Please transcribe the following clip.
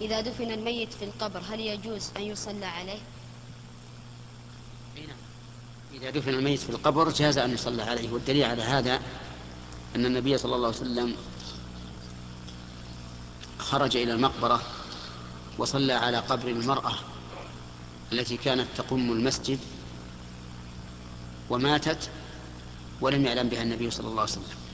إذا دفن الميت في القبر هل يجوز أن يصلى عليه؟ نعم. إذا دفن الميت في القبر جاز أن يصلى عليه والدليل على هذا أن النبي صلى الله عليه وسلم خرج إلى المقبرة وصلى على قبر المرأة التي كانت تقم المسجد وماتت ولم يعلم بها النبي صلى الله عليه وسلم